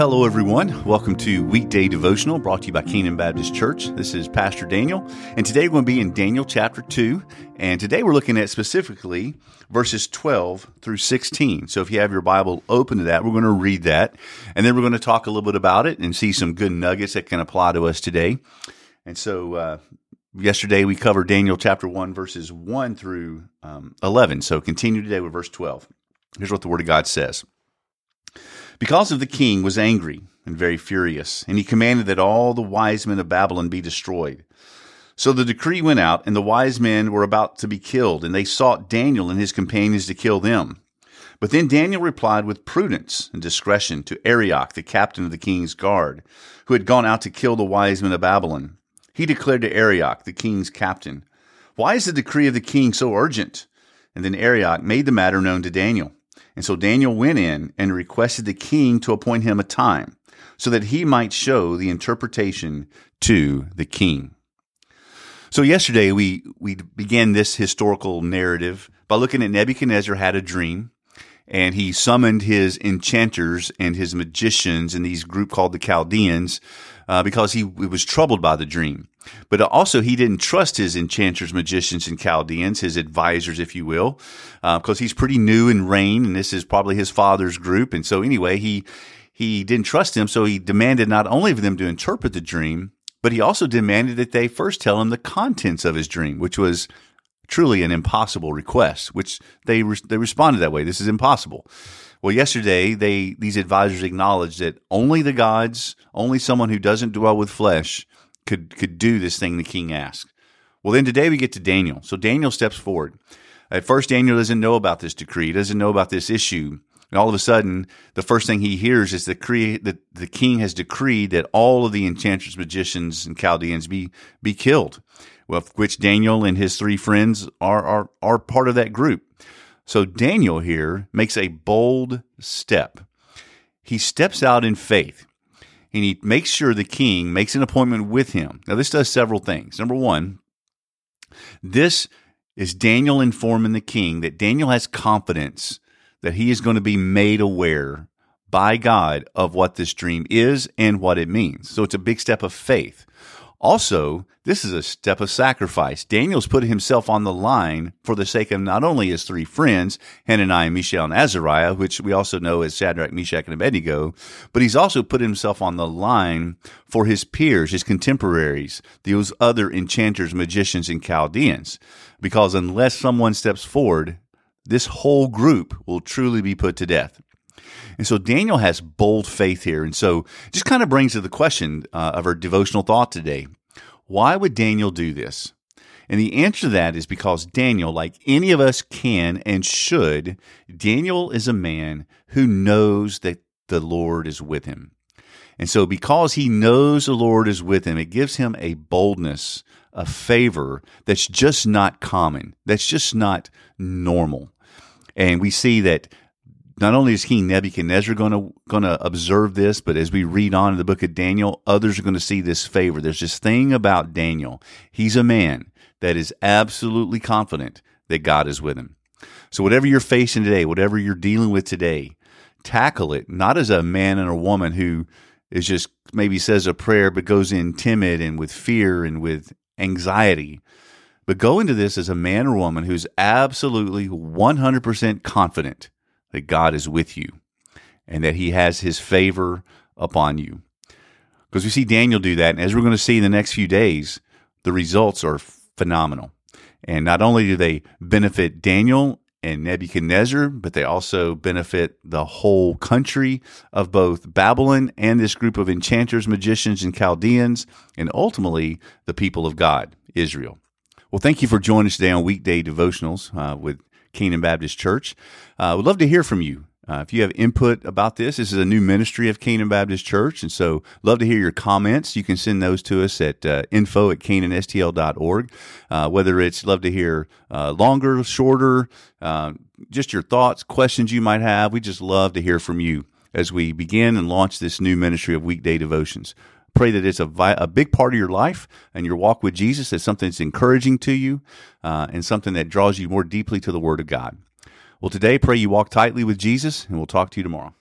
hello, everyone. Welcome to Weekday Devotional brought to you by Canaan Baptist Church. This is Pastor Daniel, and today we're going to be in Daniel chapter 2. And today we're looking at specifically verses 12 through 16. So if you have your Bible open to that, we're going to read that, and then we're going to talk a little bit about it and see some good nuggets that can apply to us today. And so, uh, yesterday we covered Daniel chapter 1, verses 1 through um, 11. So continue today with verse 12. Here's what the Word of God says. Because of the king was angry and very furious, and he commanded that all the wise men of Babylon be destroyed. So the decree went out, and the wise men were about to be killed, and they sought Daniel and his companions to kill them. But then Daniel replied with prudence and discretion to Arioch, the captain of the king's guard, who had gone out to kill the wise men of Babylon. He declared to Arioch, the king's captain, Why is the decree of the king so urgent? And then Arioch made the matter known to Daniel. And so Daniel went in and requested the king to appoint him a time so that he might show the interpretation to the king. So yesterday we, we began this historical narrative by looking at Nebuchadnezzar had a dream and he summoned his enchanters and his magicians in these group called the Chaldeans uh, because he, he was troubled by the dream. But also, he didn't trust his enchanters, magicians, and Chaldeans, his advisors, if you will, because uh, he's pretty new in reign, and this is probably his father's group. And so, anyway, he he didn't trust them, so he demanded not only for them to interpret the dream, but he also demanded that they first tell him the contents of his dream, which was truly an impossible request. Which they re- they responded that way. This is impossible. Well, yesterday they these advisors acknowledged that only the gods, only someone who doesn't dwell with flesh, could could do this thing the king asked. Well, then today we get to Daniel. So Daniel steps forward. At first, Daniel doesn't know about this decree. Doesn't know about this issue. And all of a sudden, the first thing he hears is the, that the, the king has decreed that all of the enchanters, magicians, and Chaldeans be, be killed, of which Daniel and his three friends are, are, are part of that group. So Daniel here makes a bold step. He steps out in faith and he makes sure the king makes an appointment with him. Now, this does several things. Number one, this is Daniel informing the king that Daniel has confidence that he is going to be made aware by God of what this dream is and what it means. So it's a big step of faith. Also, this is a step of sacrifice. Daniel's put himself on the line for the sake of not only his three friends, Hananiah, Mishael, and Azariah, which we also know as Shadrach, Meshach, and Abednego, but he's also put himself on the line for his peers, his contemporaries, those other enchanters, magicians, and Chaldeans. Because unless someone steps forward, this whole group will truly be put to death. And so Daniel has bold faith here. And so just kind of brings to the question uh, of our devotional thought today. Why would Daniel do this? And the answer to that is because Daniel, like any of us can and should, Daniel is a man who knows that the Lord is with him. And so, because he knows the Lord is with him, it gives him a boldness, a favor that's just not common, that's just not normal. And we see that not only is King Nebuchadnezzar going to going to observe this, but as we read on in the book of Daniel, others are going to see this favor. There's this thing about Daniel. He's a man that is absolutely confident that God is with him. So whatever you're facing today, whatever you're dealing with today, tackle it not as a man and a woman who is just maybe says a prayer but goes in timid and with fear and with anxiety. But go into this as a man or woman who's absolutely 100% confident that God is with you and that he has his favor upon you. Because we see Daniel do that. And as we're going to see in the next few days, the results are phenomenal. And not only do they benefit Daniel and Nebuchadnezzar, but they also benefit the whole country of both Babylon and this group of enchanters, magicians, and Chaldeans, and ultimately the people of God, Israel. Well, thank you for joining us today on weekday devotionals uh, with Canaan Baptist Church. Uh, we'd love to hear from you. Uh, if you have input about this, this is a new ministry of Canaan Baptist Church, and so love to hear your comments. You can send those to us at uh, info at canaanstl.org. Uh, whether it's love to hear uh, longer, shorter, uh, just your thoughts, questions you might have. We just love to hear from you as we begin and launch this new ministry of weekday devotions. Pray that it's a, vi- a big part of your life and your walk with Jesus. It's something that's encouraging to you uh, and something that draws you more deeply to the Word of God. Well, today, pray you walk tightly with Jesus, and we'll talk to you tomorrow.